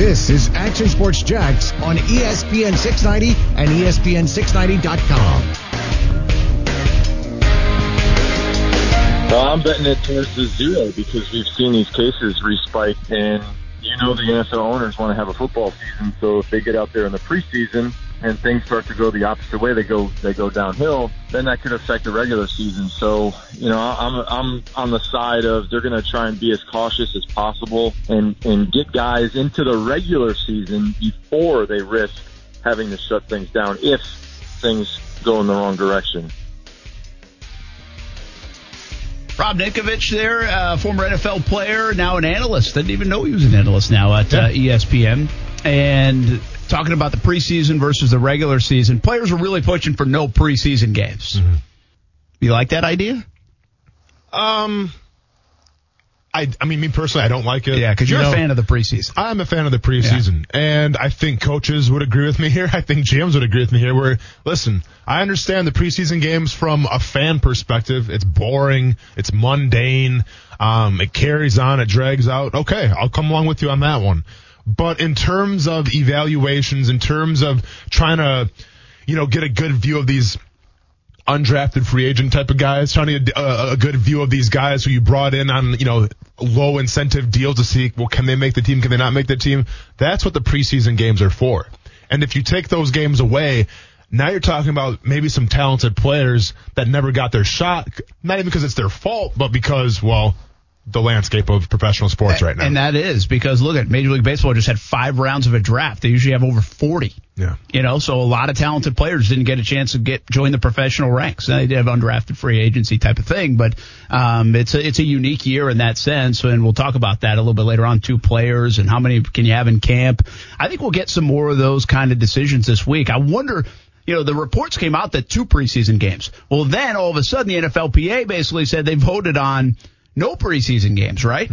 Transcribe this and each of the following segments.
This is Action Sports Jax on ESPN 690 and E ESPN690.com. Well, I'm betting it towards the zero because we've seen these cases respike, and you know the NFL owners want to have a football season. So if they get out there in the preseason and things start to go the opposite way, they go they go downhill. Then that could affect the regular season. So you know, I'm I'm on the side of they're going to try and be as cautious as possible and and get guys into the regular season before they risk having to shut things down if things go in the wrong direction. Rob Ninkovich there, uh, former NFL player, now an analyst. Didn't even know he was an analyst now at uh, ESPN. And talking about the preseason versus the regular season, players are really pushing for no preseason games. You like that idea? Um, I, I mean, me personally, I don't like it. Yeah, because you're You a fan of the preseason. I'm a fan of the preseason, and I think coaches would agree with me here. I think GMs would agree with me here. Where, listen, I understand the preseason games from a fan perspective. It's boring. It's mundane. Um, it carries on. It drags out. Okay, I'll come along with you on that one. But in terms of evaluations, in terms of trying to, you know, get a good view of these undrafted free agent type of guys, trying to get a, a good view of these guys who you brought in on, you know, low incentive deals to see, well, can they make the team? Can they not make the team? That's what the preseason games are for. And if you take those games away, now you're talking about maybe some talented players that never got their shot, not even because it's their fault, but because, well, the landscape of professional sports right now. And that is because look at Major League Baseball just had five rounds of a draft. They usually have over 40. yeah. You know, so a lot of talented players didn't get a chance to get join the professional ranks. Now, They did have undrafted free agency type of thing, but um, it's a it's a unique year in that sense, and we'll talk about that a little bit later on. Two players and how many can you have in camp? I think we'll get some more of those kind of decisions this week. I wonder. You know, the reports came out that two preseason games. Well, then all of a sudden the NFLPA basically said they voted on no preseason games, right?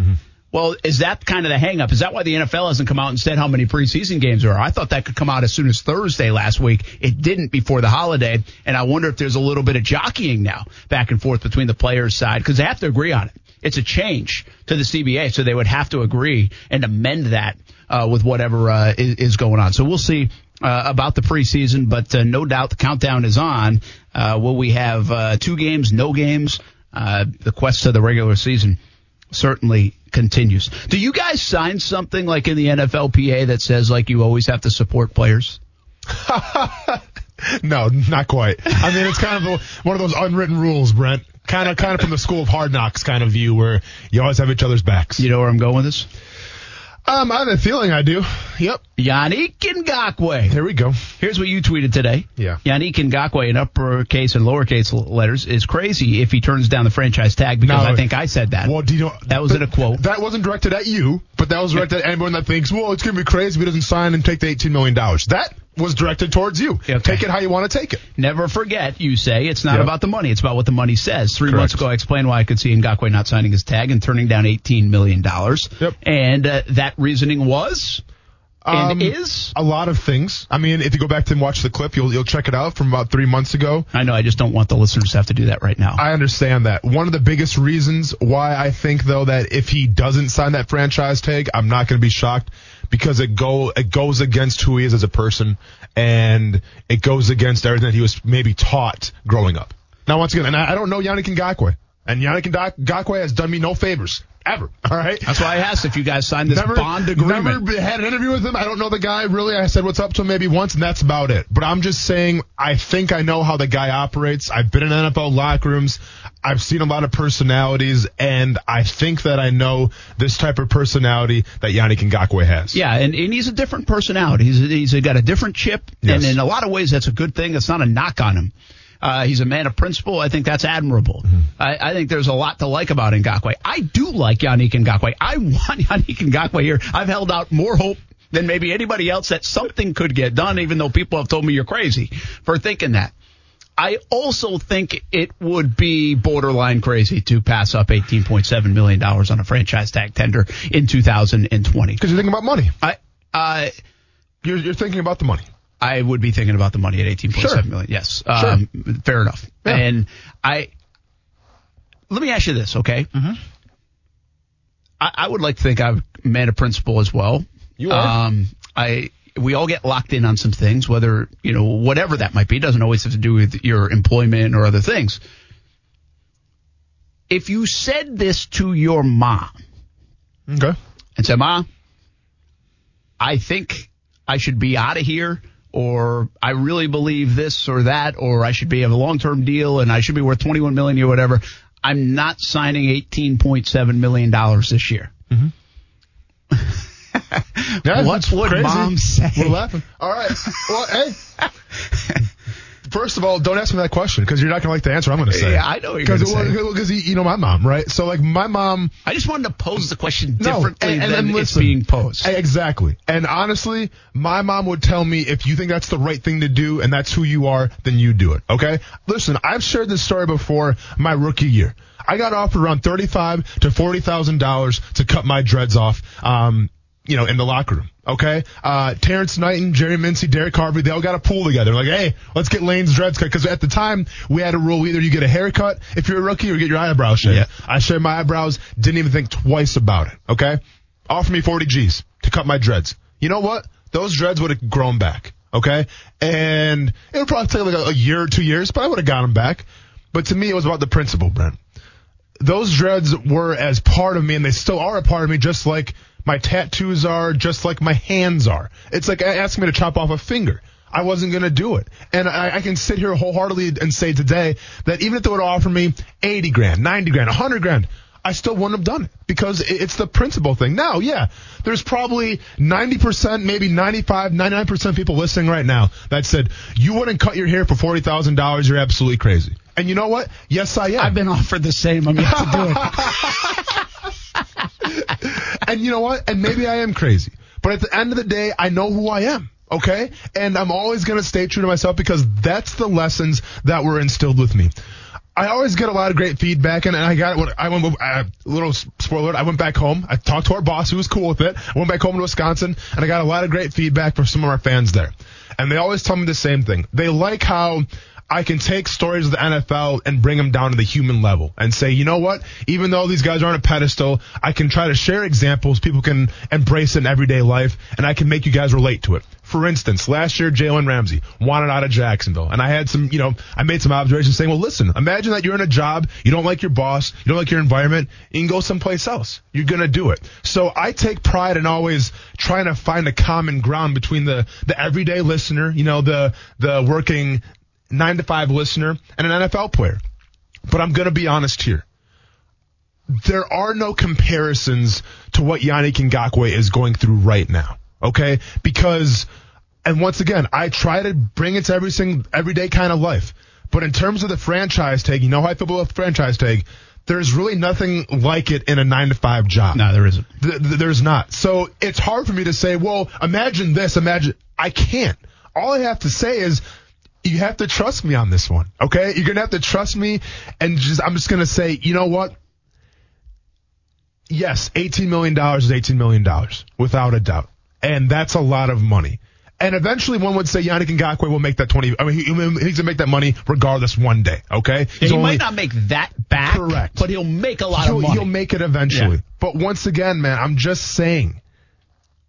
Well, is that kind of the hang up? Is that why the NFL hasn't come out and said how many preseason games there are? I thought that could come out as soon as Thursday last week. It didn't before the holiday. And I wonder if there's a little bit of jockeying now back and forth between the players' side because they have to agree on it. It's a change to the CBA, so they would have to agree and amend that uh, with whatever uh, is, is going on. So we'll see uh, about the preseason, but uh, no doubt the countdown is on. Uh, will we have uh, two games, no games? Uh, the quest to the regular season certainly continues. Do you guys sign something like in the NFLPA that says like you always have to support players? No, not quite. I mean, it's kind of a, one of those unwritten rules, Brent. Kind of, kind of from the school of hard knocks kind of view where you always have each other's backs. You know where I'm going with this? Um, I have a feeling I do. Yep. Yannick Ngakoue. There we go. Here's what you tweeted today. Yeah. Yannick Ngakoue in uppercase and lowercase letters is crazy if he turns down the franchise tag because No. I think I said that. Well, do you know That was in a quote. That wasn't directed at you, but that was directed at anyone that thinks, well, it's gonna be crazy if he doesn't sign and take the eighteen million dollars. That was directed towards you. Okay. Take it how you want to take it. Never forget, you say, it's not Yep. about the money. It's about what the money says. Three Correct. months ago, I explained why I could see Ngakoue not signing his tag and turning down $18 million. Yep. And uh, that reasoning was and Um, is. A lot of things. I mean, if you go back and watch the clip, you'll you'll check it out from about three months ago. I know, I just don't want the listeners to have to do that right now. I understand that. One of the biggest reasons why I think though that if he doesn't sign that franchise tag, I'm not going to be shocked because it go it goes against who he is as a person and it goes against everything that he was maybe taught growing up. Now once again, and I, don't know Yannick Ngakoue, and Yannick Ngakoue has done me no favors ever. All right. That's why I asked if you guys signed this bond agreement. Never had an interview with him. I don't know the guy really. I said what's up to him maybe once, and that's about it. But I'm just saying, I think I know how the guy operates. I've been in NFL locker rooms. I've seen a lot of personalities, and I think that I know this type of personality that Yannick Ngakoue has. Yeah, and, and he's a different personality. He's he's got a different chip, Yes. and in a lot of ways, that's a good thing. It's not a knock on him. Uh, he's a man of principle. I think that's admirable. Mm-hmm. I, I think there's a lot to like about Ngakoue. I do like Yannick Ngakoue. I want Yannick Ngakoue here. I've held out more hope than maybe anybody else that something could get done, even though people have told me you're crazy for thinking that. I also think it would be borderline crazy to pass up $18.7 million on a franchise tag tender in 2020. Because you're thinking about money. I, uh, You're, you're thinking about the money. I would be thinking about the money at eighteen point seven Sure. million. Yes, um, fair enough. Yeah. And I let me ask you this, okay? Mm-hmm. I, I would like to think I'm a man of principle as well. You are. Um, I we all get locked in on some things, whether you know whatever that might be. It doesn't always have to do with your employment or other things. If you said this to your mom okay. and said, "Ma, I think I should be out of here." Or I really believe this or that, or I should be have a long term deal and I should be worth twenty one million or whatever. I'm not signing eighteen point seven million dollars this year. Mm-hmm. Yeah, What that's would crazy. mom say? We're laughing. All right. Well, hey. First of all, don't ask me that question because you're not going to like the answer I'm going to say. Yeah, I know you're gonna say. Because you know my mom, right? So like my mom. I just wanted to pose the question No, differently and- and- than and it's being posed. Exactly. And honestly, my mom would tell me if you think that's the right thing to do and that's who you are, then you do it. Okay? Listen, I've shared this story before my rookie year. I got offered around thirty-five to forty thousand dollars to cut my dreads off. Um, you know, in the locker room. Okay. Uh, Terrance Knighton, Jerry Mincey, Derek Harvey, they all got a pool together. Like, hey, let's get Lane's dreads cut. Cause at the time we had a rule either you get a haircut if you're a rookie or get your eyebrows shaved. Yeah. I shaved my eyebrows, didn't even think twice about it. Okay. Offer me 40 G's to cut my dreads. You know what? Those dreads would have grown back. Okay. And it would probably take like a, a year or two years, but I would have got them back. But to me, it was about the principle, Brent those dreads were as part of me and they still are a part of me just like my tattoos are, just like my hands are. It's like asking me to chop off a finger. I wasn't going to do it. And I, I can sit here wholeheartedly and say today that even if they would offer me 80 grand, 90 grand, 100 grand, I still wouldn't have done it because it's the principle thing. Now, yeah, there's probably 90%, maybe 95, 99% of people listening right now that said, you wouldn't cut your hair for $40,000. You're absolutely crazy. And you know what? Yes, I am. I've been offered the same. I'm yet to do it. and you know what? And maybe I am crazy. But at the end of the day, I know who I am. Okay? And I'm always going to stay true to myself because that's the lessons that were instilled with me. I always get a lot of great feedback, and, and I got it. I went. Uh, little spoiler. I went back home. I talked to our boss, who was cool with it. I went back home to Wisconsin, and I got a lot of great feedback from some of our fans there. And they always tell me the same thing. They like how I can take stories of the NFL and bring them down to the human level and say, you know what? Even though these guys aren't a pedestal, I can try to share examples people can embrace in everyday life, and I can make you guys relate to it. For instance, last year Jalen Ramsey wanted out of Jacksonville, and I had some, you know, I made some observations saying, well, listen, imagine that you're in a job, you don't like your boss, you don't like your environment, you can go someplace else. You're gonna do it. So I take pride in always trying to find a common ground between the the everyday listener, you know, the the working nine to five listener, and an NFL player. But I'm gonna be honest here there are no comparisons to what Yannick Ngakoue is going through right now. Okay? Because, and once again, I try to bring it to every single, everyday kind of life. But in terms of the franchise tag, you know how I feel about the franchise tag. There's really nothing like it in a nine to five job. no, there isn't. Th- th- there's not. So it's hard for me to say, well, imagine this, imagine. I can't. All I have to say is, you have to trust me on this one. Okay? You're gonna have to trust me and just, I'm just gonna say, you know what? Yes, $18 million is $18 million, without a doubt. And that's a lot of money. And eventually one would say Yannick Ngakoue will make that 20, I mean, he, he's gonna make that money regardless one day, okay? Yeah, he only- might not make that back, Correct. but he'll make a lot he'll, of money. he'll make it eventually. Yeah. But once again, man, I'm just saying,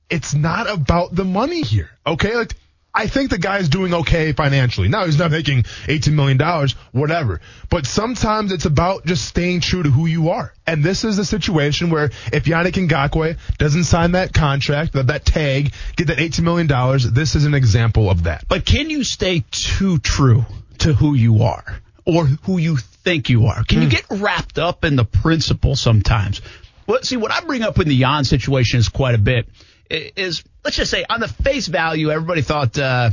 it's not about the money here. Okay, like I think the guy's doing okay financially. Now he's not making 18 million dollars, whatever. But sometimes it's about just staying true to who you are. And this is a situation where if Yannick Ngakoue doesn't sign that contract, that, that tag, get that 18 million dollars, this is an example of that. But can you stay too true to who you are or who you think you are? Can you hmm. get wrapped up in the principle sometimes? Well, see, what I bring up in the Jan situation is quite a bit. Is let's just say on the face value, everybody thought uh,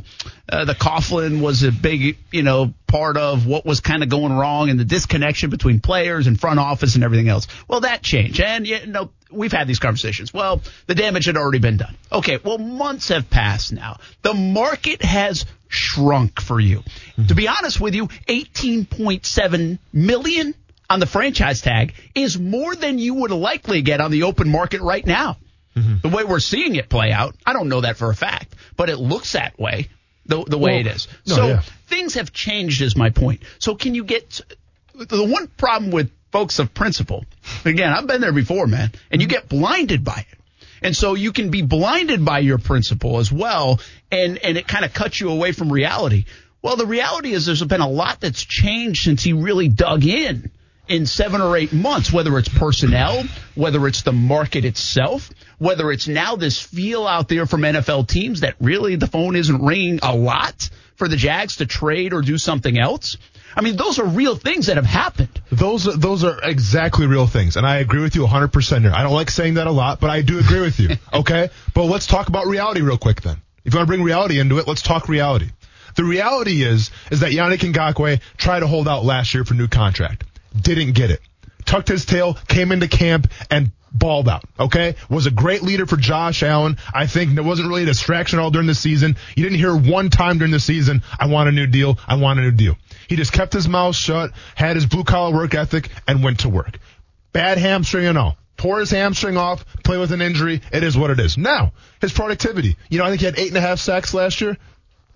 uh, the Coughlin was a big, you know, part of what was kind of going wrong and the disconnection between players and front office and everything else. Well, that changed, and you know, we've had these conversations. Well, the damage had already been done. Okay, well, months have passed now. The market has shrunk for you. To be honest with you, 18.7 million on the franchise tag is more than you would likely get on the open market right now. Mm-hmm. The way we're seeing it play out, I don't know that for a fact, but it looks that way. The, the way Well, it is. no, so yeah. things have changed is my point. So can you get the one problem with folks of principle? Again, I've been there before, man, and you mm-hmm. get blinded by it. And so you can be blinded by your principle as well, and, and it kind of cuts you away from reality. Well, the reality is there's been a lot that's changed since he really dug in in seven or eight months, whether it's personnel, whether it's the market itself, whether it's now this feel out there from NFL teams that really the phone isn't ringing a lot for the Jags to trade or do something else. I mean, those are real things that have happened. Those are, those are exactly real things, and I agree with you 100% here. I don't like saying that a lot, but I do agree with you. Okay, but let's talk about reality real quick then. If you want to bring reality into it, let's talk reality. The reality is is that Yannick Ngakoue tried to hold out last year for new contract, didn't get it, tucked his tail, came into camp, and balled out. Okay, was a great leader for Josh Allen. I think there wasn't really a distraction all during the season. You didn't hear one time during the season, "I want a new deal. I want a new deal." He just kept his mouth shut, had his blue collar work ethic, and went to work. Bad hamstring and all. Tore his hamstring off, play with an injury. It is what it is. Now, his productivity. You know, I think he had eight and a half sacks last year.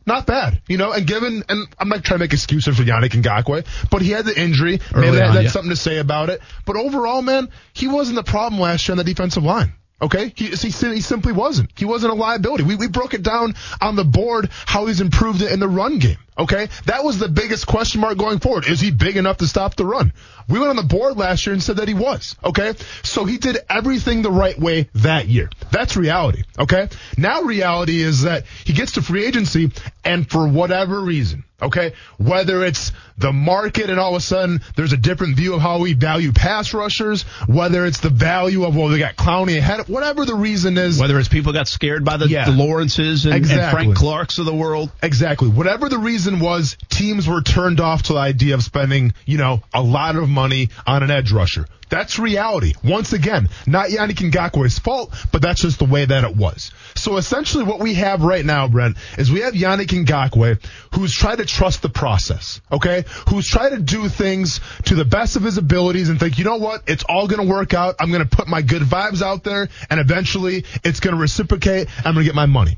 Not bad, you know, and given, and I'm not trying to make excuses for Yannick Ngakoue, but he had the injury. Early Maybe that, on, that's yeah. something to say about it. But overall, man, he wasn't the problem last year on the defensive line. Okay, he, he, he simply wasn't. He wasn't a liability. We, we broke it down on the board how he's improved it in the run game. Okay, that was the biggest question mark going forward. Is he big enough to stop the run? We went on the board last year and said that he was. Okay, so he did everything the right way that year. That's reality. Okay, now reality is that he gets to free agency and for whatever reason, okay, whether it's the market and all of a sudden there's a different view of how we value pass rushers, whether it's the value of well they got Clowney ahead, whatever the reason is, Whether it's people got scared by the, Yeah. the Lawrences and, and Frank Clarks of the world. Exactly. Whatever the reason was, teams were turned off to the idea of spending, you know, a lot of money on an edge rusher. That's reality. Once again, not Yannick Ngakoue's fault, but that's just the way that it was. So essentially what we have right now, Brent, is we have Yannick Ngakoue who's tried to trust the process, okay? Who's tried to do things to the best of his abilities and think, you know what? It's all going to work out. I'm going to put my good vibes out there and eventually it's going to reciprocate. I'm going to get my money.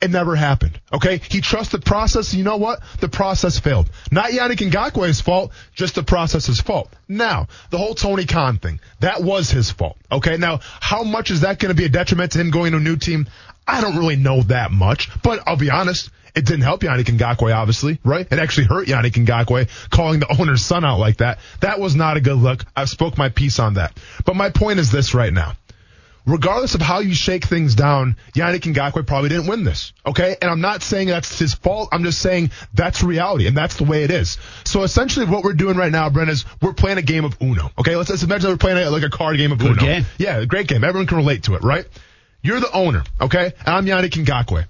It never happened. Okay? He trusted the process. You know what? The process failed. Not Yannick Ngakoue's fault, just the process's fault. Now, the whole Tony Khan thing, that was his fault. Okay? Now, how much is that going to be a detriment to him going to a new team? I don't really know that much, but I'll be honest. It didn't help Yannick Ngakoue, obviously, right? It actually hurt Yannick Ngakoue calling the owner's son out like that. That was not a good look. I've spoke my piece on that. But my point is this right now regardless of how you shake things down, Yannick Ngakoue probably didn't win this. Okay? And I'm not saying that's his fault. I'm just saying that's reality and that's the way it is. So essentially what we're doing right now, Brent, is we're playing a game of Uno. Okay? Let's, let's imagine we're playing a, like a card game of Good Uno. game. Yeah, a great game. Everyone can relate to it, right? You're the owner, okay? And I'm Yannick Ngakoue.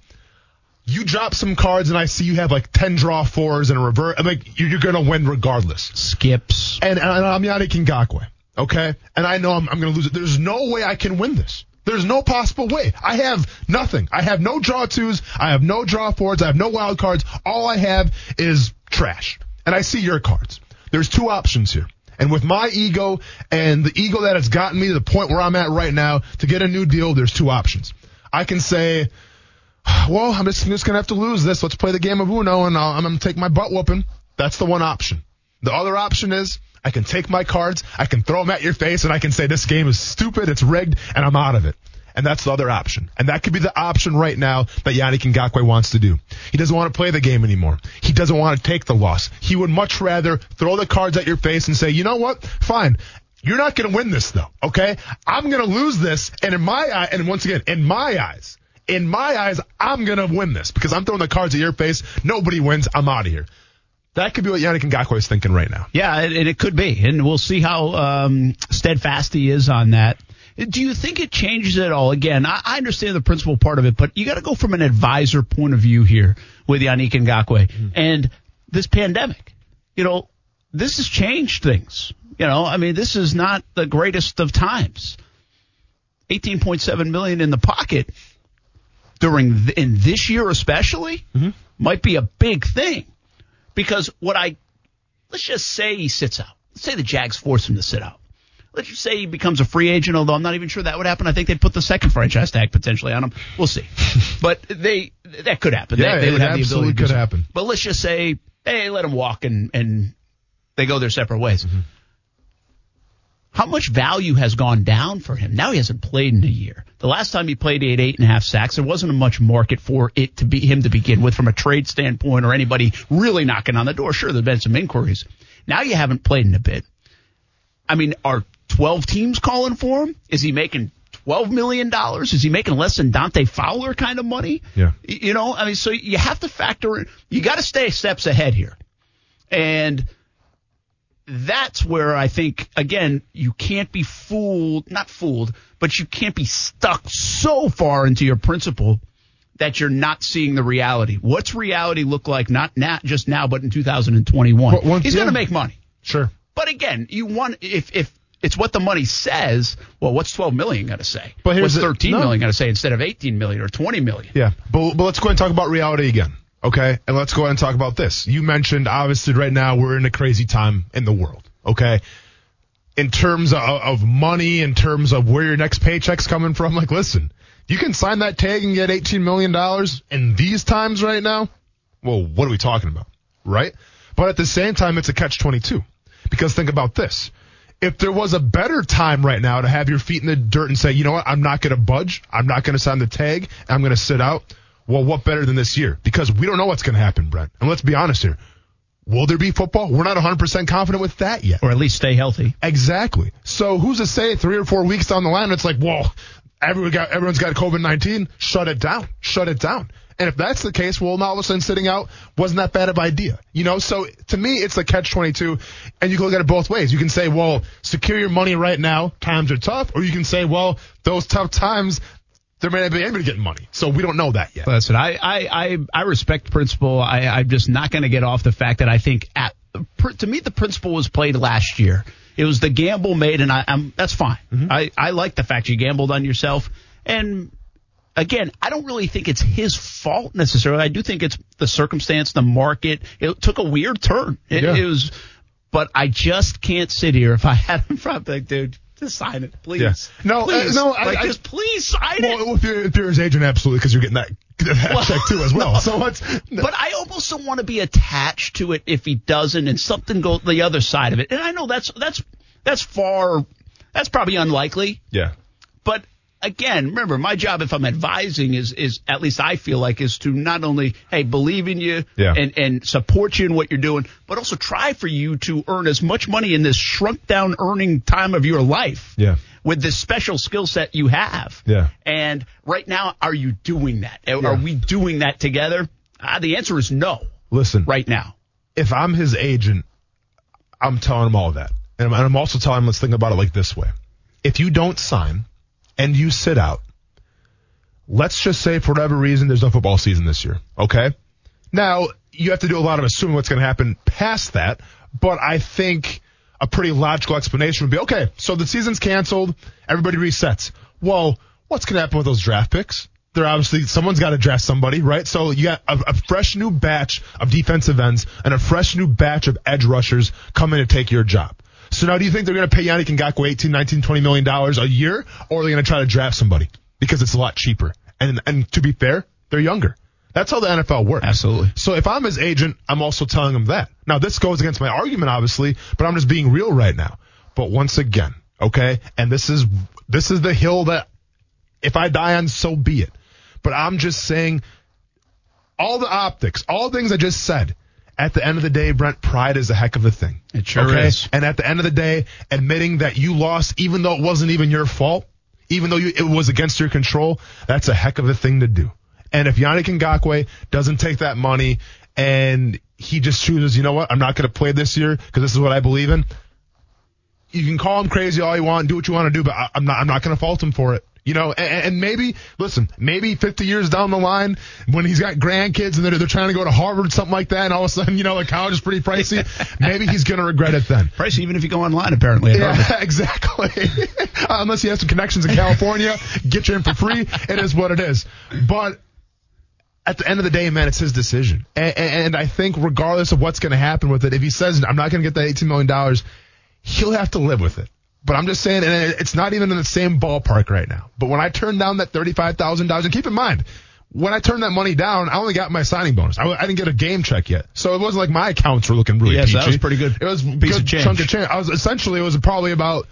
You drop some cards and I see you have like 10 draw fours and a revert. I'm like, you're, you're going to win regardless Skips. and, and I'm Yannick Ngakoue. Okay, and I know I'm, I'm going to lose it. There's no way I can win this. There's no possible way. I have nothing. I have no draw twos. I have no draw fours. I have no wild cards. All I have is trash. And I see your cards. There's two options here. And with my ego and the ego that has gotten me to the point where I'm at right now to get a new deal, there's two options. I can say, well, I'm just, I'm just going to have to lose this. Let's play the game of Uno and I'll, I'm going to take my butt whooping. That's the one option. The other option is I can take my cards, I can throw them at your face, and I can say this game is stupid, it's rigged, and I'm out of it. And that's the other option. And that could be the option right now that Yannick Ngakoue wants to do. He doesn't want to play the game anymore. He doesn't want to take the loss. He would much rather throw the cards at your face and say, you know what? Fine. You're not going to win this though, okay? I'm going to lose this, and in my eye, and once again, in my eyes, in my eyes, I'm going to win this because I'm throwing the cards at your face. Nobody wins. I'm out of here. That could be what Yannick Ngakoue is thinking right now. Yeah, and and it could be, and we'll see how um, steadfast he is on that. Do you think it changes at all? Again, I, I understand the principal part of it, but you got to go from an advisor point of view here with Yannick Ngakoue and this pandemic. You know, this has changed things. You know, I mean, this is not the greatest of times. 18.7 million in the pocket during th- in this year especially might be a big thing because what I let's just say he sits out. Let's say the Jags force him to sit out. Let's just say he becomes a free agent, although I'm not even sure that would happen. I think they'd put the second franchise tag potentially on him. We'll see. but they that could happen. Yeah, they, they would it have the absolutely ability to could happen. But let's just say, hey, let him walk and and they go their separate ways. Mm-hmm. How much value has gone down for him? Now he hasn't played in a year. The last time he played, he had eight and a half sacks. There wasn't a much market for it to be him to begin with from a trade standpoint or anybody really knocking on the door. Sure, there've been some inquiries. Now you haven't played in a bit. I mean, are 12 teams calling for him? Is he making $12 million? Is he making less than Dante Fowler kind of money? Yeah. You know, I mean, so you have to factor in, you got to stay steps ahead here. And that's where I think, again, you can't be fooled, not fooled, but you can't be stuck so far into your principle that you're not seeing the reality. What's reality look like, not, not just now, but in 2021? Well, once- He's going to make money. Sure. But again, you want, if, if, it's what the money says. Well, what's 12 million going to say? But here's what's the- no. million going to say instead of 18 million or 20 million? Yeah, but, but let's go ahead and talk about reality again, okay? And let's go ahead and talk about this. You mentioned, obviously, right now we're in a crazy time in the world, okay? In terms of, of money, in terms of where your next paycheck's coming from, like, listen, you can sign that tag and get $18 million in these times right now. Well, what are we talking about, right? But at the same time, it's a catch 22. Because think about this. If there was a better time right now to have your feet in the dirt and say, you know what, I'm not going to budge, I'm not going to sign the tag, I'm going to sit out, well, what better than this year? Because we don't know what's going to happen, Brent. And let's be honest here. Will there be football? We're not 100% confident with that yet. Or at least stay healthy. Exactly. So who's to say three or four weeks down the line, it's like, whoa, everyone got, everyone's got COVID-19. Shut it down. Shut it down. And if that's the case, well, now all of a sudden sitting out wasn't that bad of an idea. You know, so to me, it's a catch 22 and you can look at it both ways. You can say, well, secure your money right now. Times are tough. Or you can say, well, those tough times, there may not be anybody getting money. So we don't know that yet. Listen, I I I, I respect principle. I, I'm just not going to get off the fact that I think at pr- to me the principle was played last year. It was the gamble made, and I, I'm that's fine. Mm-hmm. I I like the fact you gambled on yourself, and again, I don't really think it's his fault necessarily. I do think it's the circumstance, the market. It took a weird turn. It, Yeah. it was, but I just can't sit here if I had him front, like, dude. Just sign it, please. Yeah. No, uh, please. no, I- like, I- just please sign it. Well, if you're, if you're his agent, absolutely, because you're getting that, that check too as well. So it's, But I almost don't want to be attached to it if he doesn't, and something go the other side of it. And I know that's that's that's far, that's probably unlikely. yeah. But again, remember, my job if I'm advising is is at least I feel like is to not only hey believe in you Yeah. and and support you in what you're doing, but also try for you to earn as much money in this shrunk down earning time of your life. Yeah. With this special skill set you have. Yeah. And right now, are you doing that? Are we doing that together? Uh, the answer is no. Listen, Right now. if I'm his agent, I'm telling him all that. And I'm, and I'm also telling him, let's think about it like this way. If you don't sign and you sit out, let's just say for whatever reason there's no football season this year. Okay. Now you have to do a lot of assuming what's going to happen past that, but I think a pretty logical explanation would be, okay, so the season's canceled, everybody resets. Well, what's going to happen with those draft picks? They're obviously, someone's got to draft somebody, right? So you got a, a fresh new batch of defensive ends and a fresh new batch of edge rushers coming to take your job. So now do you think they're going to pay Yannick Ngakoue 18, 19, 20 million dollars a year or are they going to try to draft somebody because it's a lot cheaper? And, and to be fair, they're younger. That's how the NFL works. Absolutely. So if I'm his agent, I'm also telling him that. Now this goes against my argument, obviously, but I'm just being real right now. But once again, okay, and this is this is the hill that if I die on, so be it. But I'm just saying, all the optics, all the things I just said. At the end of the day, Brent, pride is a heck of a thing. It sure is. And at the end of the day, admitting that you lost, even though it wasn't even your fault, even though you, it was against your control, that's a heck of a thing to do. And if Yannick Ngakoue doesn't take that money and he just chooses, you know what, I'm not going to play this year because this is what I believe in. You can call him crazy all you want, do what you want to do, but I, I'm not, I'm not going to fault him for it. You know, and, maybe, listen, maybe 50 years down the line, when he's got grandkids and they're, they're trying to go to Harvard, something like that, and all of a sudden, you know, the college is pretty pricey, maybe he's going to regret it then. Price even if you go online, apparently. Yeah, exactly. Uh, unless you have some connections in California, get you in for free. It is what it is. But at the end of the day, man, it's his decision. And, and I think regardless of what's going to happen with it, if he says, I'm not going to get that $18 million, he'll have to live with it. But I'm just saying, and it's not even in the same ballpark right now. But when I turned down that $35,000, and keep in mind, when I turned that money down, I only got my signing bonus. I, I didn't get a game check yet. So it wasn't like my accounts were looking really Yes, that was pretty good It was a piece good of change. chunk of change. I was essentially, it was probably about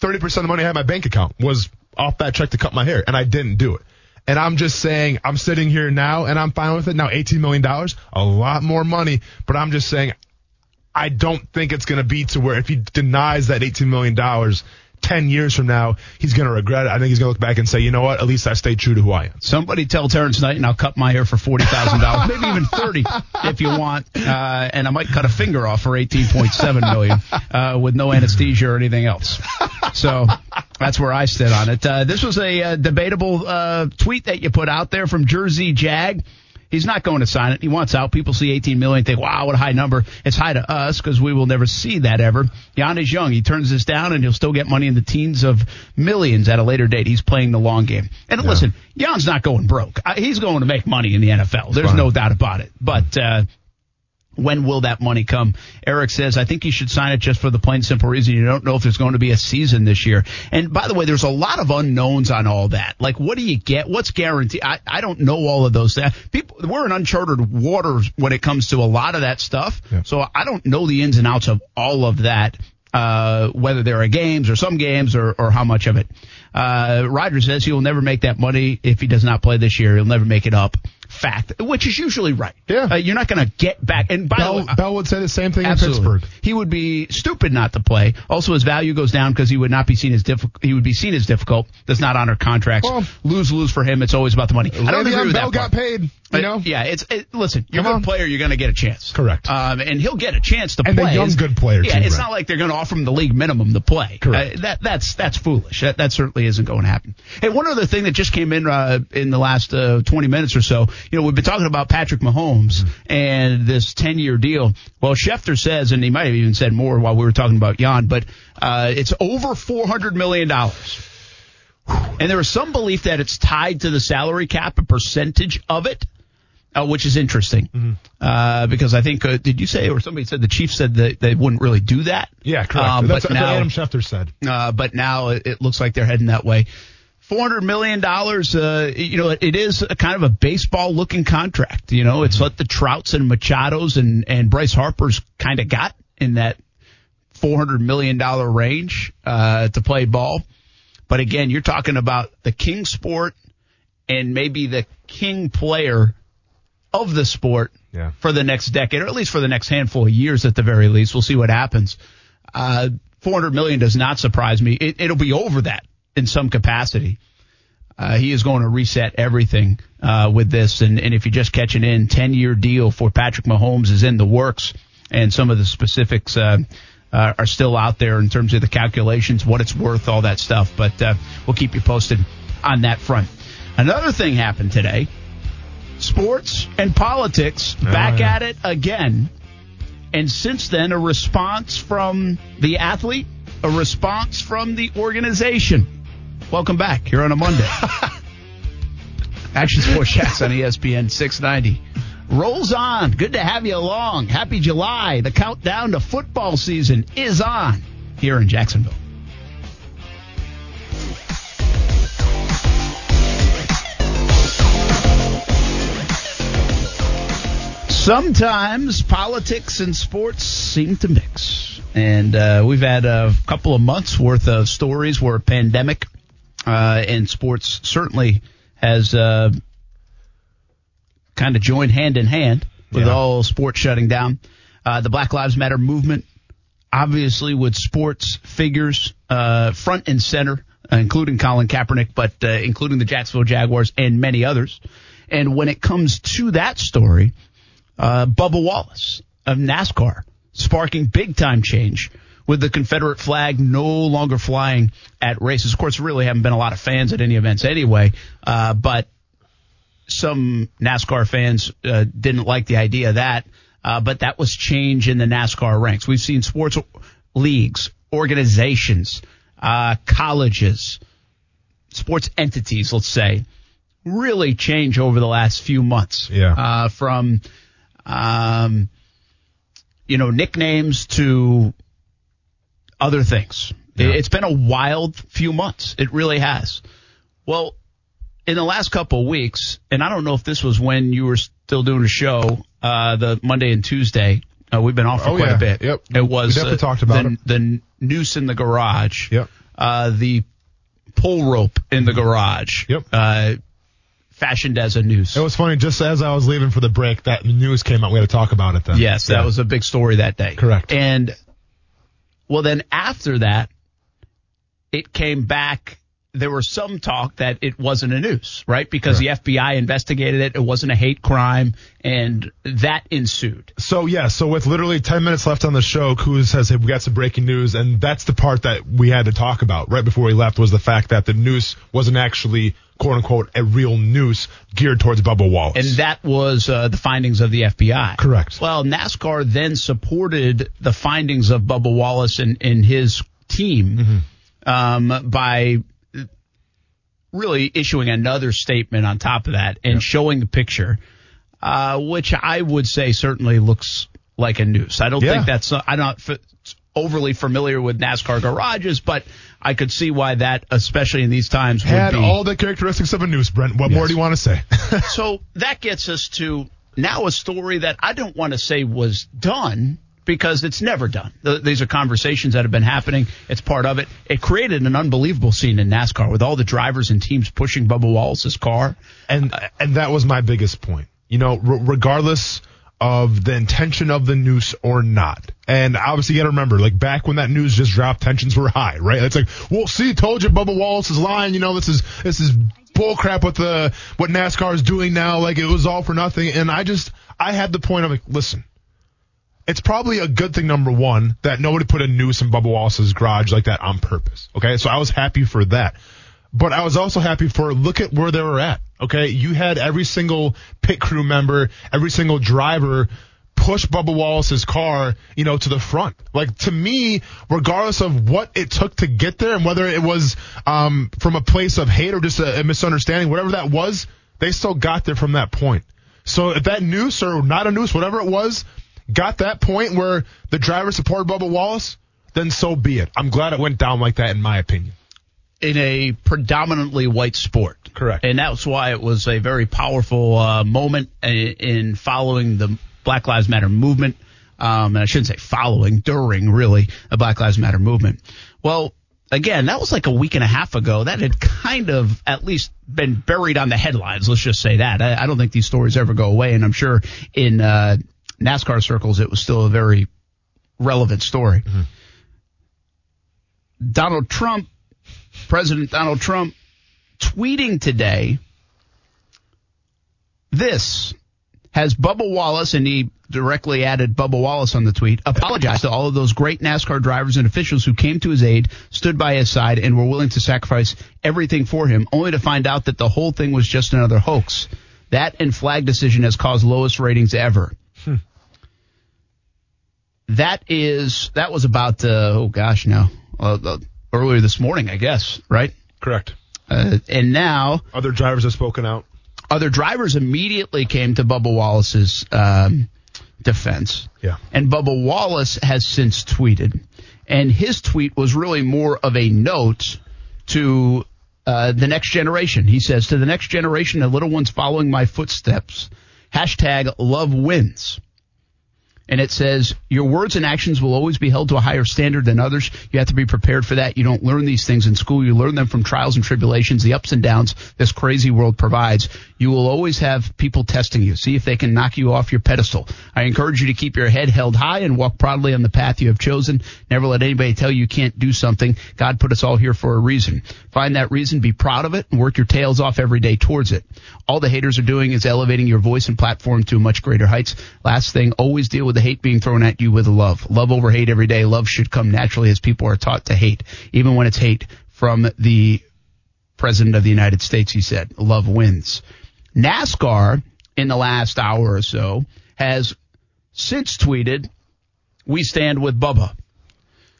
30% of the money I had in my bank account was off that check to cut my hair, and I didn't do it. And I'm just saying, I'm sitting here now and I'm fine with it. Now, $18 million, a lot more money, but I'm just saying, I don't think it's going to be to where if he denies that $18 million, 10 years from now, he's going to regret it. I think he's going to look back and say, you know what? At least I stayed true to who I am. Somebody tell Terrance Knighton I'll cut my hair for $40,000, maybe even 30 if you want. Uh, and I might cut a finger off for 18.7 million, uh, with no anesthesia or anything else. So that's where I stood on it. Uh, this was a uh, debatable, uh, tweet that you put out there from Jersey Jag. He's not going to sign it. He wants out. People see 18 million, think, wow, what a high number. It's high to us because we will never see that ever. Jan is young. He turns this down and he'll still get money in the teens of millions at a later date. He's playing the long game. And yeah. listen, Jan's not going broke. He's going to make money in the NFL. There's Fine. no doubt about it. But, uh, when will that money come? Eric says, I think you should sign it just for the plain simple reason you don't know if there's going to be a season this year. And by the way, there's a lot of unknowns on all that. Like, what do you get? What's guaranteed? I, I don't know all of those things. People, we're in uncharted waters when it comes to a lot of that stuff. Yeah. So I don't know the ins and outs of all of that, uh, whether there are games or some games or, or how much of it. Uh, Roger says he will never make that money if he does not play this year. He'll never make it up fact, which is usually right. Yeah. Uh, you're not going to get back. And by Bell, the way, Bell would say the same thing absolutely. in Pittsburgh. He would be stupid not to play. Also, his value goes down because he would not be seen as difficult. He would be seen as difficult. Does not honor contracts. Well, lose lose for him. It's always about the money. I don't agree with Bell that. Part. got paid. You know? Yeah, it's it, listen. You're Come a good on. player. You're going to get a chance. Correct. Um, and he'll get a chance to and play. And young good player. Yeah, too, it's right. not like they're going to offer him the league minimum to play. Correct. Uh, that that's that's foolish. That that certainly isn't going to happen. Hey, one other thing that just came in uh, in the last uh, 20 minutes or so. You know, we've been talking about Patrick Mahomes mm-hmm. and this 10 year deal. Well, Schefter says, and he might have even said more while we were talking about Jan, but uh, it's over 400 million dollars. And there is some belief that it's tied to the salary cap, a percentage of it. Uh, which is interesting mm-hmm. uh, because I think uh, did you say or somebody said the Chiefs said that they wouldn't really do that? Yeah, correct. Um, that's, but that's now, what Adam Schefter said. Uh, but now it, it, looks like they're heading that way. Four hundred million dollars. Uh, you know, it, is a kind of a baseball looking contract. You know, it's mm-hmm. what the Trouts and Machados and and Bryce Harper's kind of got in that four hundred million dollar range uh, to play ball. But again, you're talking about the king sport and maybe the king player of the sport yeah. for the next decade, or at least for the next handful of years at the very least. We'll see what happens. Uh, 400 million does not surprise me. It, will be over that in some capacity. Uh, he is going to reset everything uh, with this, and, and if you're just catch it in, 10 year deal for Patrick Mahomes is in the works, and some of the specifics uh, uh, are still out there in terms of the calculations, what it's worth, all that stuff. But uh, we'll keep you posted on that front. Another thing happened today sports and politics oh, back yeah. at it again. And since then, a response from the athlete, a response from the organization. Welcome back here on a Monday. Action Sports on ESPN 690. Rolls on. Good to have you along. Happy July. The countdown to football season is on here in Jacksonville. Sometimes politics and sports seem to mix. And uh, we've had a couple of months worth of stories where a pandemic uh, and sports certainly has uh, kind of joined hand in hand with yeah. all sports shutting down. Uh, the Black Lives Matter movement, obviously, with sports figures uh, front and center, including Colin Kaepernick, but uh, including the Jacksonville Jaguars and many others. And when it comes to that story, uh, Bubba Wallace of NASCAR sparking big time change with the Confederate flag no longer flying at races. Of course, really haven't been a lot of fans at any events anyway, uh, but some NASCAR fans uh, didn't like the idea of that. Uh, but that was change in the NASCAR ranks. We've seen sports leagues, organizations, uh, colleges, sports entities, let's say, really change over the last few months. Yeah. Uh, from um, you know, nicknames to other things. Yeah. It's been a wild few months. It really has. Well, in the last couple of weeks, and I don't know if this was when you were still doing a show, uh, the Monday and Tuesday. Uh, we've been off for oh, quite yeah. a bit. Yep. It was we definitely uh, talked about the, the noose in the garage. Yep. uh, the pull rope in the garage. Yep. Uh, fashioned as a noose. It was funny. Just as I was leaving for the break, that news came out. We had to talk about it then. Yes, that Yeah. was a big story that day. Correct. And well, then after that, it came back. There was some talk that it wasn't a noose, right? Because the FBI investigated it. It wasn't a hate crime, and that ensued. So yeah, so with literally 10 minutes left on the show, Kuz says, hey, we got some breaking news, and that's the part that we had to talk about right before we left was the fact that the noose wasn't actually quote unquote a real noose geared towards Bubba Wallace. And that was uh, the findings of the FBI. Correct. Well, NASCAR then supported the findings of Bubba Wallace and, and his team um, by really issuing another statement on top of that and showing the picture, uh, which I would say certainly looks like a noose. I don't Yeah. think that's, I'm not f- overly familiar with NASCAR garages, but I could see why that, especially in these times, would had be. all the characteristics of a noose, Brent. What more do you want to say? so that gets us to now a story that I don't want to say was done because it's never done. These are conversations that have been happening. It's part of it. It created an unbelievable scene in NASCAR with all the drivers and teams pushing Bubba Wallace's car. and and that was my biggest point. You know, r- regardless of the intention of the noose or not. And obviously you got to remember, like back when that news just dropped, tensions were high, right? It's like, well, see, told you Bubba Wallace is lying. You know, this is this is bullcrap with the what NASCAR is doing now. Like it was all for nothing. And I just I had the point of like, listen, it's probably a good thing, number one, that nobody put a noose in Bubba Wallace's garage like that on purpose. Okay. So I was happy for that. But I was also happy for look at where they were at. Okay. You had every single pit crew member, every single driver push Bubba Wallace's car, you know, to the front. Like to me, regardless of what it took to get there and whether it was um, from a place of hate or just a, a misunderstanding, whatever that was, they still got there from that point. So if that noose or not a noose, whatever it was, got that point where the driver supported Bubba Wallace, then so be it. I'm glad it went down like that in my opinion. in a predominantly white sport. Correct. And that's why it was a very powerful uh, moment in, in following the Black Lives Matter movement. Um, and I shouldn't say following, during really the Black Lives Matter movement. Well, again, that was like a week and a half ago. That had kind of at least been buried on the headlines. Let's just say that. I, I don't think these stories ever go away. And I'm sure in uh, NASCAR circles, it was still a very relevant story. Mm-hmm. Donald Trump, President Donald Trump, tweeting today this has Bubba Wallace, and he directly added Bubba Wallace on the tweet, apologized to all of those great NASCAR drivers and officials who came to his aid, stood by his side, and were willing to sacrifice everything for him, only to find out that the whole thing was just another hoax. That and flag decision has caused lowest ratings ever. That is, that was about, uh, oh gosh, no, uh, uh, earlier this morning, I guess, right? Correct. Uh, and now Other drivers have spoken out. other drivers immediately came to Bubba Wallace's um, defense. Yeah. And Bubba Wallace has since tweeted. And his tweet was really more of a note to uh, the next generation. He says, To the next generation, the little ones following my footsteps, hashtag love wins. And it says, Your words and actions will always be held to a higher standard than others. You have to be prepared for that. You don't learn these things in school. You learn them from trials and tribulations, the ups and downs this crazy world provides. You will always have people testing you. See if they can knock you off your pedestal. I encourage you to keep your head held high and walk proudly on the path you have chosen. Never let anybody tell you you can't do something. God put us all here for a reason. Find that reason, be proud of it, and work your tails off every day towards it. All the haters are doing is elevating your voice and platform to much greater heights. Last thing, always deal with the hate being thrown at you with love. Love over hate every day. Love should come naturally as people are taught to hate, even when it's hate from the President of the United States, he said. Love wins. NASCAR, in the last hour or so, has since tweeted, We stand with Bubba.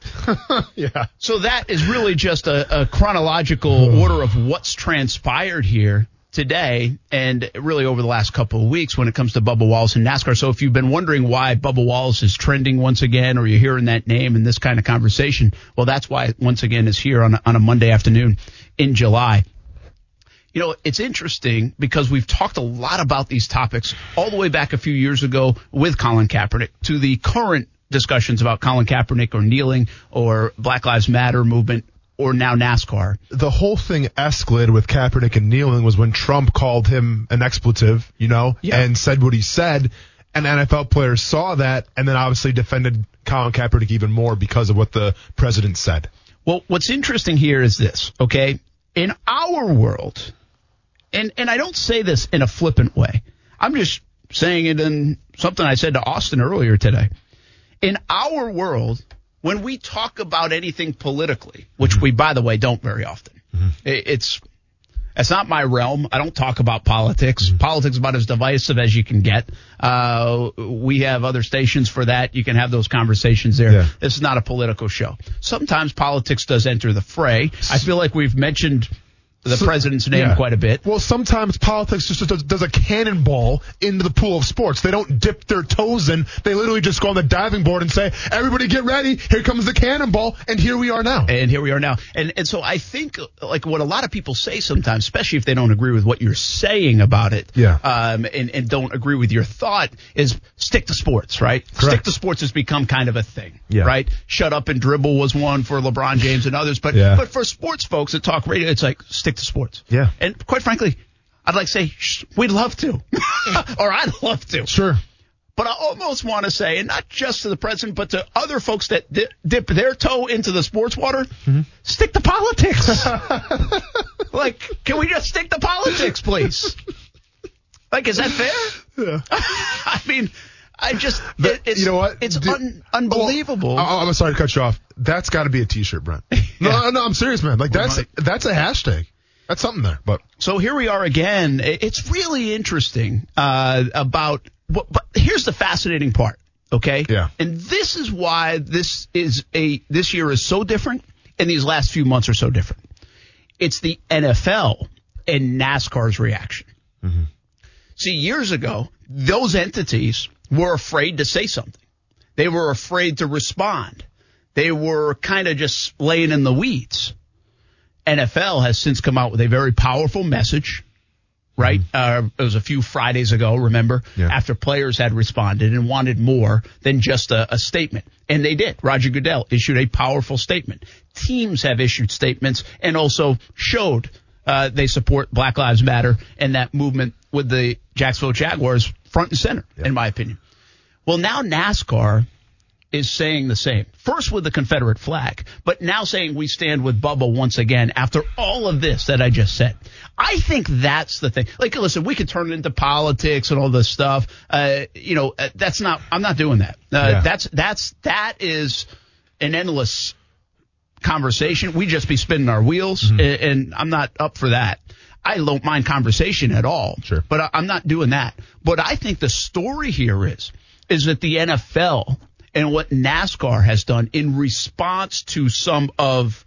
Yeah. So that is really just a, a chronological order of what's transpired here today and really over the last couple of weeks when it comes to Bubba Wallace and NASCAR. So if you've been wondering why Bubba Wallace is trending once again or you're hearing that name in this kind of conversation, well, that's why it once again is here on a, on a Monday afternoon in July. You know, it's interesting because we've talked a lot about these topics all the way back a few years ago with Colin Kaepernick to the current discussions about Colin Kaepernick or kneeling or Black Lives Matter movement or now NASCAR. The whole thing escalated with Kaepernick and kneeling was when Trump called him an expletive, you know, Yeah. and said what he said. And NFL players saw that and then obviously defended Colin Kaepernick even more because of what the president said. Well, what's interesting here is this, okay? In our world, and, and I don't say this in a flippant way. I'm just saying it in something I said to Austin earlier today. In our world, when we talk about anything politically, which we, by the way, don't very often, it- it's, it's not my realm. I don't talk about politics. Politics is about as divisive as you can get. Uh, we have other stations for that. You can have those conversations there. Yeah. This is not a political show. Sometimes politics does enter the fray. I feel like we've mentioned the So- president's name yeah. quite a bit. Well, sometimes politics just does, does a cannonball into the pool of sports. They don't dip their toes in. They literally just go on the diving board and say, everybody get ready. Here comes the cannonball. And here we are now. And here we are now. And and so I think like what a lot of people say sometimes, especially if they don't agree with what you're saying about it, Yeah. um, and and don't agree with your thought, is stick to sports, right? Correct. Stick to sports has become kind of a thing, Yeah. right? Shut up and dribble was one for LeBron James and others, but Yeah. but for sports folks that talk radio, it's like stick to sports. Yeah. And quite frankly, I'd like to say we'd love to, or I'd love to. Sure. But I almost want to say, and not just to the president, but to other folks that di- dip their toe into the sports water, mm-hmm. stick to politics. like, can we just stick to politics, please? Like, is that fair? Yeah. I mean, I just, it- it's, you know what? It's un- unbelievable. Well, I- I'm sorry to cut you off. That's got to be a T-shirt, Brent. No, no, I'm serious, man. Like that's that's a hashtag. That's something there. But so here we are again. It's really interesting uh, about. But, but here's the fascinating part. Okay. Yeah. And this is why this is a this year is so different, and these last few months are so different. It's the NFL and NASCAR's reaction. See, years ago, those entities were afraid to say something. They were afraid to respond. They were kind of just laying in the weeds. NFL has since come out with a very powerful message, right? Uh, it was a few Fridays ago, remember, Yeah. after players had responded and wanted more than just a, a statement. And they did. Roger Goodell issued a powerful statement. Teams have issued statements and also showed uh, they support Black Lives Matter and that movement with the Jacksonville Jaguars front and center, in my opinion. Well, now NASCAR is saying the same. First with the Confederate flag, but now saying we stand with Bubba once again after all of this that I just said. I think that's the thing. Like, listen, we could turn it into politics and all this stuff. Uh, you know, uh, that's not, I'm not doing that. Uh, Yeah. that's, that's, that is an endless conversation. We just be spinning our wheels Mm-hmm. and, and I'm not up for that. I don't mind conversation at all. Sure. But I, I'm not doing that. But I think the story here is, is that the NFL and what NASCAR has done in response to some of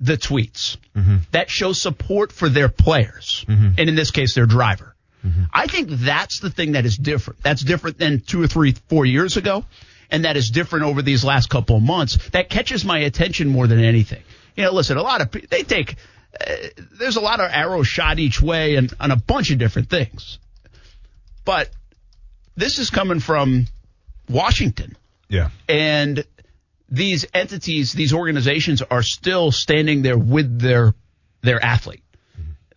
the tweets mm-hmm. that show support for their players, mm-hmm. and in this case, their driver. Mm-hmm. I think that's the thing that is different. That's different than two or three, four years ago, and that is different over these last couple of months. That catches my attention more than anything. You know, listen, a lot of they take. Uh, there's a lot of arrows shot each way and on a bunch of different things, but this is coming from Washington yeah, and these entities, these organizations are still standing there with their their athlete.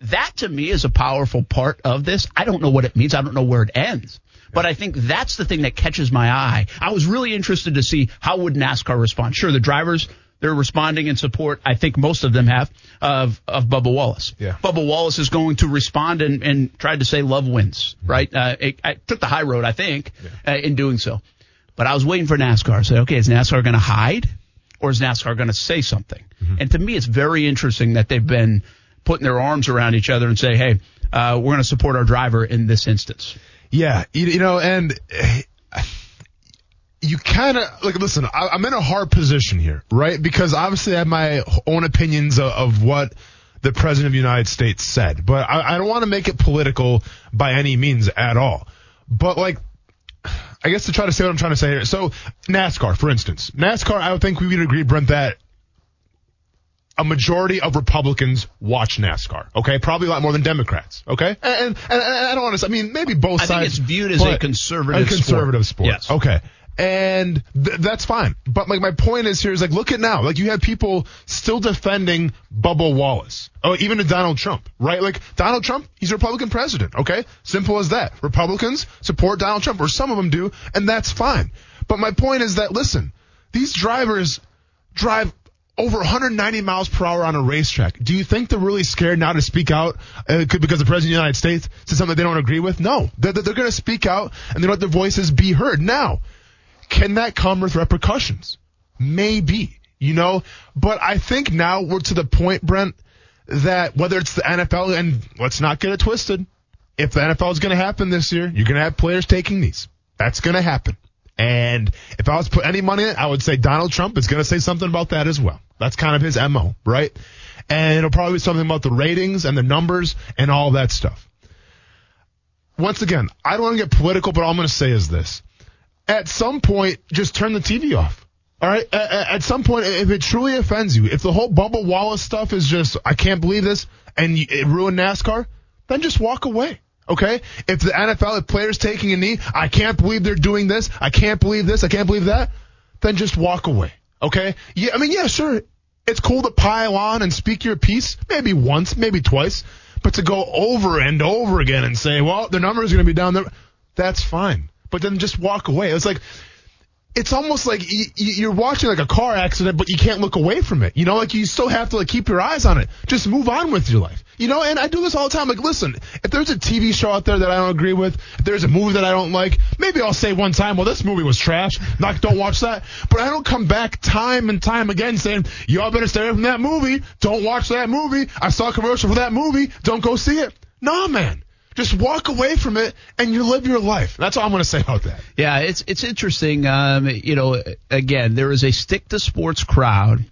That to me is a powerful part of this. I don't know what it means. I don't know where it ends. But I think that's the thing that catches my eye. I was really interested to see how would NASCAR respond. Sure, the drivers they're responding in support. I think most of them have of of Bubba Wallace. Yeah. Bubba Wallace is going to respond and, and try to say love wins. Right. Uh, it, I took the high road, I think, uh, in doing so. But I was waiting for NASCAR to say, okay, is NASCAR going to hide or is NASCAR going to say something? And to me, it's very interesting that they've been putting their arms around each other and say, hey, uh, we're going to support our driver in this instance. yeah. You, you know, and you kind of like listen. I, I'm in a hard position here, right? Because obviously I have my own opinions of, of what the president of the United States said, but I, I don't want to make it political by any means at all. But like I guess to try to say what I'm trying to say here. So NASCAR, for instance, NASCAR, I would think we would agree, Brent, that a majority of Republicans watch NASCAR. Okay, probably a lot more than Democrats. Okay, and and, and I don't want to. I mean, maybe both I sides. I think it's viewed as a conservative a conservative sport. Yes. Okay, And th- that's fine. But like my point is here is like look at now. Like you have people still defending Bubba Wallace. Oh, even to Donald Trump, right? Like Donald Trump, he's a Republican president, okay? Simple as that. Republicans support Donald Trump, or some of them do, and that's fine. But my point is that listen, these drivers drive over 190 miles per hour on a racetrack. Do you think they're really scared now to speak out uh, because the president of the United States says something they don't agree with? No, they're, they're going to speak out and they let their voices be heard. Now, can that come with repercussions? Maybe, you know, but I think now we're to the point, Brent, that whether it's the NFL and let's not get it twisted. If the NFL is going to happen this year, you're going to have players taking these. That's going to happen. And if I was put any money in I would say Donald Trump is going to say something about that as well. That's kind of his MO, right? And it'll probably be something about the ratings and the numbers and all that stuff. Once again, I don't want to get political, but all I'm going to say is this. At some point, just turn the TV off. All right. At, some point, if it truly offends you, if the whole Bubba Wallace stuff is just, I can't believe this, and it ruined NASCAR, then just walk away. Okay? If the NFL, if players taking a knee, I can't believe they're doing this, I can't believe this, I can't believe that, then just walk away. Okay? Yeah, I mean, yeah, sure. It's cool to pile on and speak your piece, maybe once, maybe twice, but to go over and over again and say, well, the number is going to be down there, that's fine. But then just walk away. It's like, it's almost like you're watching like a car accident, but you can't look away from it. You know, like you still have to like keep your eyes on it. Just move on with your life. You know, and I do this all the time. Like, listen, if there's a TV show out there that I don't agree with, if there's a movie that I don't like, maybe I'll say one time, well, this movie was trash. Like, don't watch that. But I don't come back time and time again saying, y'all better stay away from that movie. Don't watch that movie. I saw a commercial for that movie. Don't go see it. No, man. Just walk away from it and you live your life. That's all I'm going to say about that. Yeah, it's it's interesting. Um, you know, again, there is a stick to sports crowd.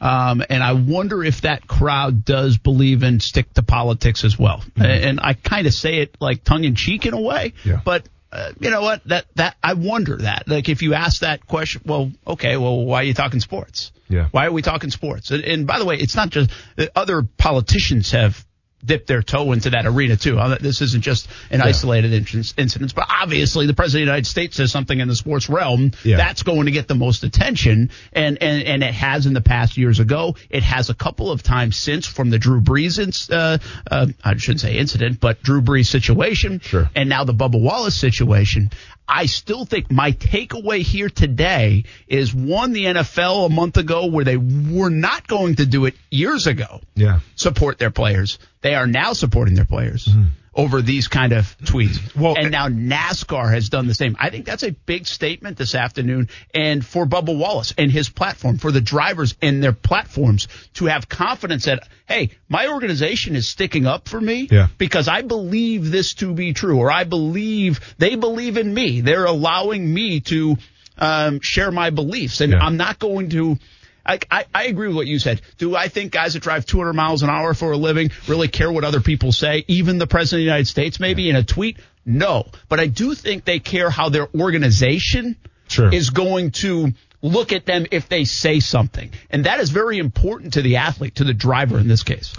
Um, and I wonder if that crowd does believe in stick to politics as well. Mm-hmm. And I kind of say it like tongue in cheek in a way, yeah. but uh, you know what? That that I wonder that. Like if you ask that question, well, okay, well, why are you talking sports? Yeah. Why are we talking sports? And, and by the way, it's not just other politicians have dip their toe into that arena too. This isn't just an yeah. isolated incident, but obviously the president of the United States says something in the sports realm yeah. that's going to get the most attention, and, and and it has in the past years ago. It has a couple of times since from the Drew Brees, uh, uh, I shouldn't say incident, but Drew Brees situation, sure. and now the Bubba Wallace situation. I still think my takeaway here today is one, the NFL a month ago where they were not going to do it years ago. Yeah. Support their players. They are now supporting their players. Mm-hmm over these kind of tweets. Well, and now NASCAR has done the same. I think that's a big statement this afternoon and for Bubba Wallace and his platform, for the drivers and their platforms to have confidence that, hey, my organization is sticking up for me yeah. because I believe this to be true or I believe they believe in me. They're allowing me to um, share my beliefs and yeah. I'm not going to I, I, I, agree with what you said. Do I think guys that drive 200 miles an hour for a living really care what other people say? Even the president of the United States, maybe in a tweet? No. But I do think they care how their organization sure. is going to look at them if they say something. And that is very important to the athlete, to the driver in this case.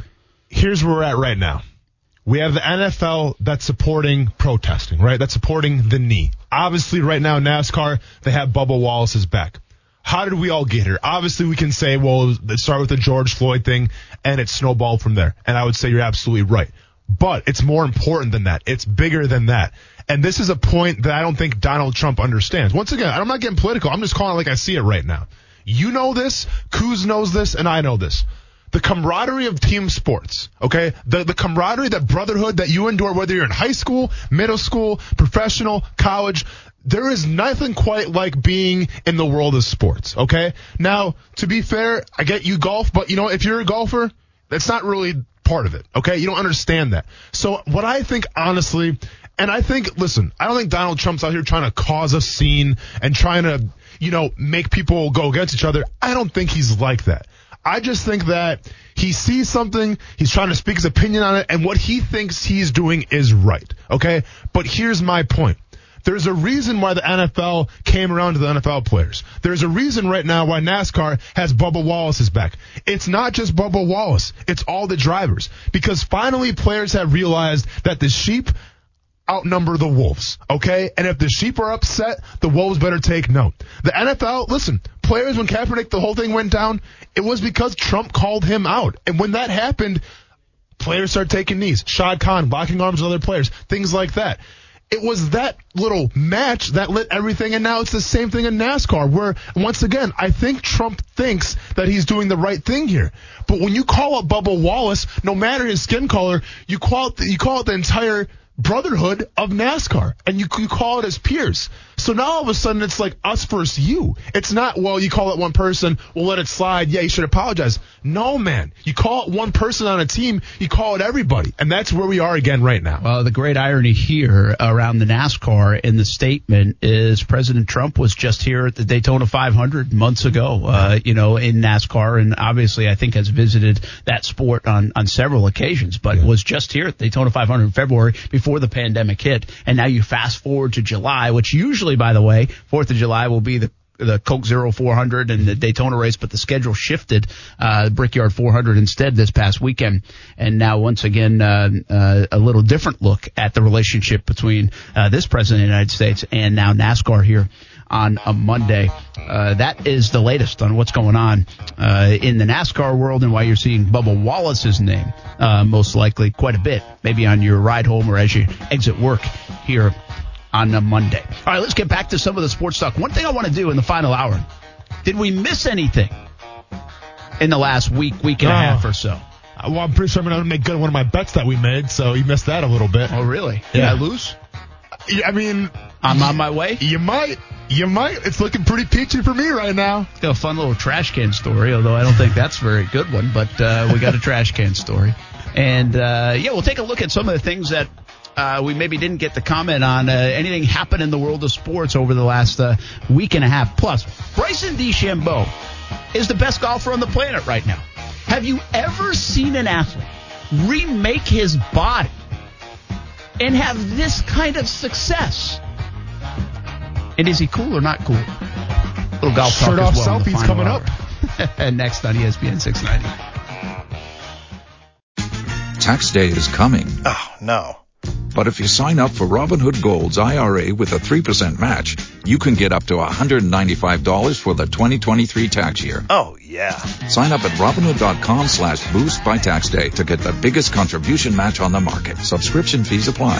Here's where we're at right now. We have the NFL that's supporting protesting, right? That's supporting the knee. Obviously, right now, NASCAR, they have Bubba Wallace's back. How did we all get here? Obviously, we can say, well, let's start with the George Floyd thing, and it snowballed from there. And I would say you're absolutely right. But it's more important than that. It's bigger than that. And this is a point that I don't think Donald Trump understands. Once again, I'm not getting political. I'm just calling it like I see it right now. You know this, Kuz knows this, and I know this. The camaraderie of team sports, okay? The, the camaraderie, that brotherhood that you endure, whether you're in high school, middle school, professional, college, there is nothing quite like being in the world of sports, okay? Now, to be fair, I get you golf, but you know, if you're a golfer, that's not really part of it, okay? You don't understand that. So what I think, honestly, and I think, listen, I don't think Donald Trump's out here trying to cause a scene and trying to, you know, make people go against each other. I don't think he's like that. I just think that he sees something, he's trying to speak his opinion on it, and what he thinks he's doing is right. Okay? But here's my point. There's a reason why the NFL came around to the NFL players. There's a reason right now why NASCAR has Bubba Wallace's back. It's not just Bubba Wallace. It's all the drivers. Because finally players have realized that the sheep outnumber the wolves, okay? And if the sheep are upset, the wolves better take note. The NFL, listen, players when Kaepernick, the whole thing went down, it was because Trump called him out. And when that happened, players started taking knees. Shad Khan locking arms with other players, things like that it was that little match that lit everything, and now it's the same thing in NASCAR, where once again, I think Trump thinks that he's doing the right thing here. But when you call up Bubba Wallace, no matter his skin color, you call it you call it the entire brotherhood of NASCAR, and you, you call it as peers. So now all of a sudden it's like us versus you. It's not, well, you call it one person, we'll let it slide. Yeah, you should apologize. No, man. You call it one person on a team, you call it everybody. And that's where we are again right now. Well, the great irony here around the NASCAR in the statement is President Trump was just here at the Daytona 500 months ago, uh, you know, in NASCAR. And obviously, I think has visited that sport on, on several occasions, but yeah. was just here at Daytona 500 in February before the pandemic hit. And now you fast forward to July, which usually by the way, Fourth of July will be the the Coke Zero 400 and the Daytona race, but the schedule shifted, uh, Brickyard 400 instead this past weekend. And now once again, uh, uh, a little different look at the relationship between, uh, this president of the United States and now NASCAR here on a Monday. Uh, that is the latest on what's going on uh, in the NASCAR world and why you're seeing Bubba Wallace's name uh, most likely quite a bit, maybe on your ride home or as you exit work here on a Monday. All right, let's get back to some of the sports talk. One thing I want to do in the final hour did we miss anything in the last week, week and a half or so? Uh, well, I'm pretty sure I'm going to make good on one of my bets that we made, so you missed that a little bit. Oh, really? Did yeah. I lose? I mean, I'm on my way. You might. You might. It's looking pretty peachy for me right now. Got a fun little trash can story, although I don't think that's a very good one. But uh, we got a trash can story, and uh, yeah, we'll take a look at some of the things that uh, we maybe didn't get the comment on uh, anything happen in the world of sports over the last uh, week and a half. Plus, Bryson DeChambeau is the best golfer on the planet right now. Have you ever seen an athlete remake his body and have this kind of success? And is he cool or not cool? Little golf Shirt talk off well selfies coming hour. up. and next on ESPN 690. Tax day is coming. Oh, no but if you sign up for Robinhood Gold's IRA with a 3% match, you can get up to $195 for the 2023 tax year. Oh, yeah. Sign up at Robinhood.com slash boost by tax day to get the biggest contribution match on the market. Subscription fees apply.